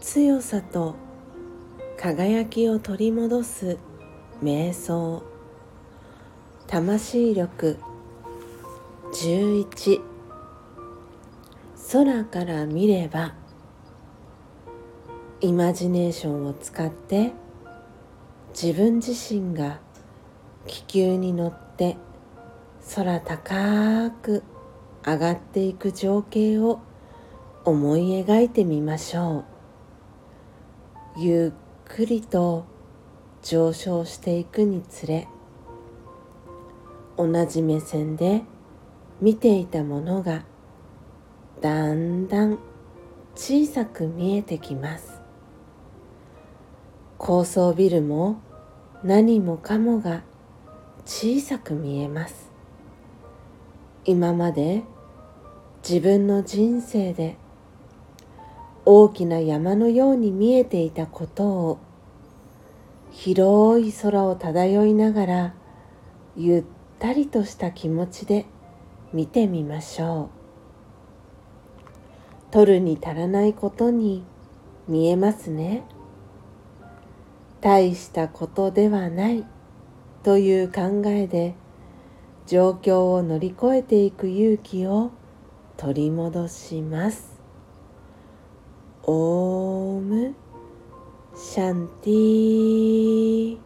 強さと輝きを取り戻す瞑想魂力11空から見ればイマジネーションを使って自分自身が気球に乗って空高く上がっていく情景を思い描いてみましょう。ゆっくりと上昇していくにつれ同じ目線で見ていたものがだんだん小さく見えてきます。高層ビルも何もかもが小さく見えます。今まで自分の人生で大きな山のように見えていたことを広い空を漂いながらゆったりとした気持ちで見てみましょう。取るに足らないことに見えますね。大したことではないという考えで状況を乗り越えていく勇気を取り戻します。オームシャンティー。